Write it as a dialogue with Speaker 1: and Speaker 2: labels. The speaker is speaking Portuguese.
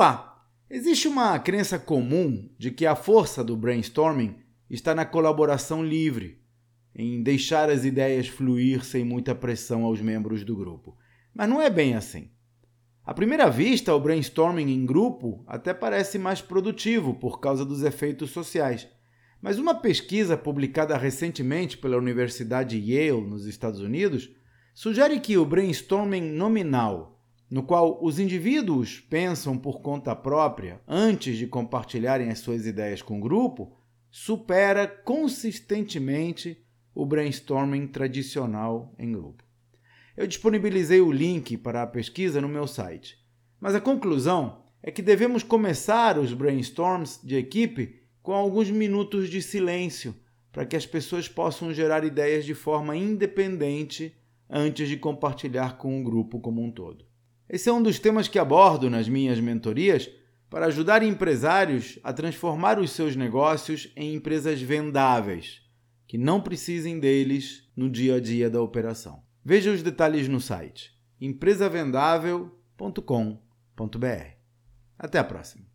Speaker 1: Olá! Existe uma crença comum de que a força do brainstorming está na colaboração livre, em deixar as ideias fluir sem muita pressão aos membros do grupo. Mas não é bem assim. À primeira vista, o brainstorming em grupo até parece mais produtivo por causa dos efeitos sociais. Mas uma pesquisa publicada recentemente pela Universidade Yale, nos Estados Unidos, sugere que o brainstorming nominal, no qual os indivíduos pensam por conta própria antes de compartilharem as suas ideias com o grupo, supera consistentemente o brainstorming tradicional em grupo. Eu disponibilizei o link para a pesquisa no meu site, mas a conclusão é que devemos começar os brainstorms de equipe com alguns minutos de silêncio para que as pessoas possam gerar ideias de forma independente antes de compartilhar com o grupo como um todo. Esse é um dos temas que abordo nas minhas mentorias para ajudar empresários a transformar os seus negócios em empresas vendáveis, que não precisem deles no dia a dia da operação. Veja os detalhes no site empresavendável.com.br. Até a próxima!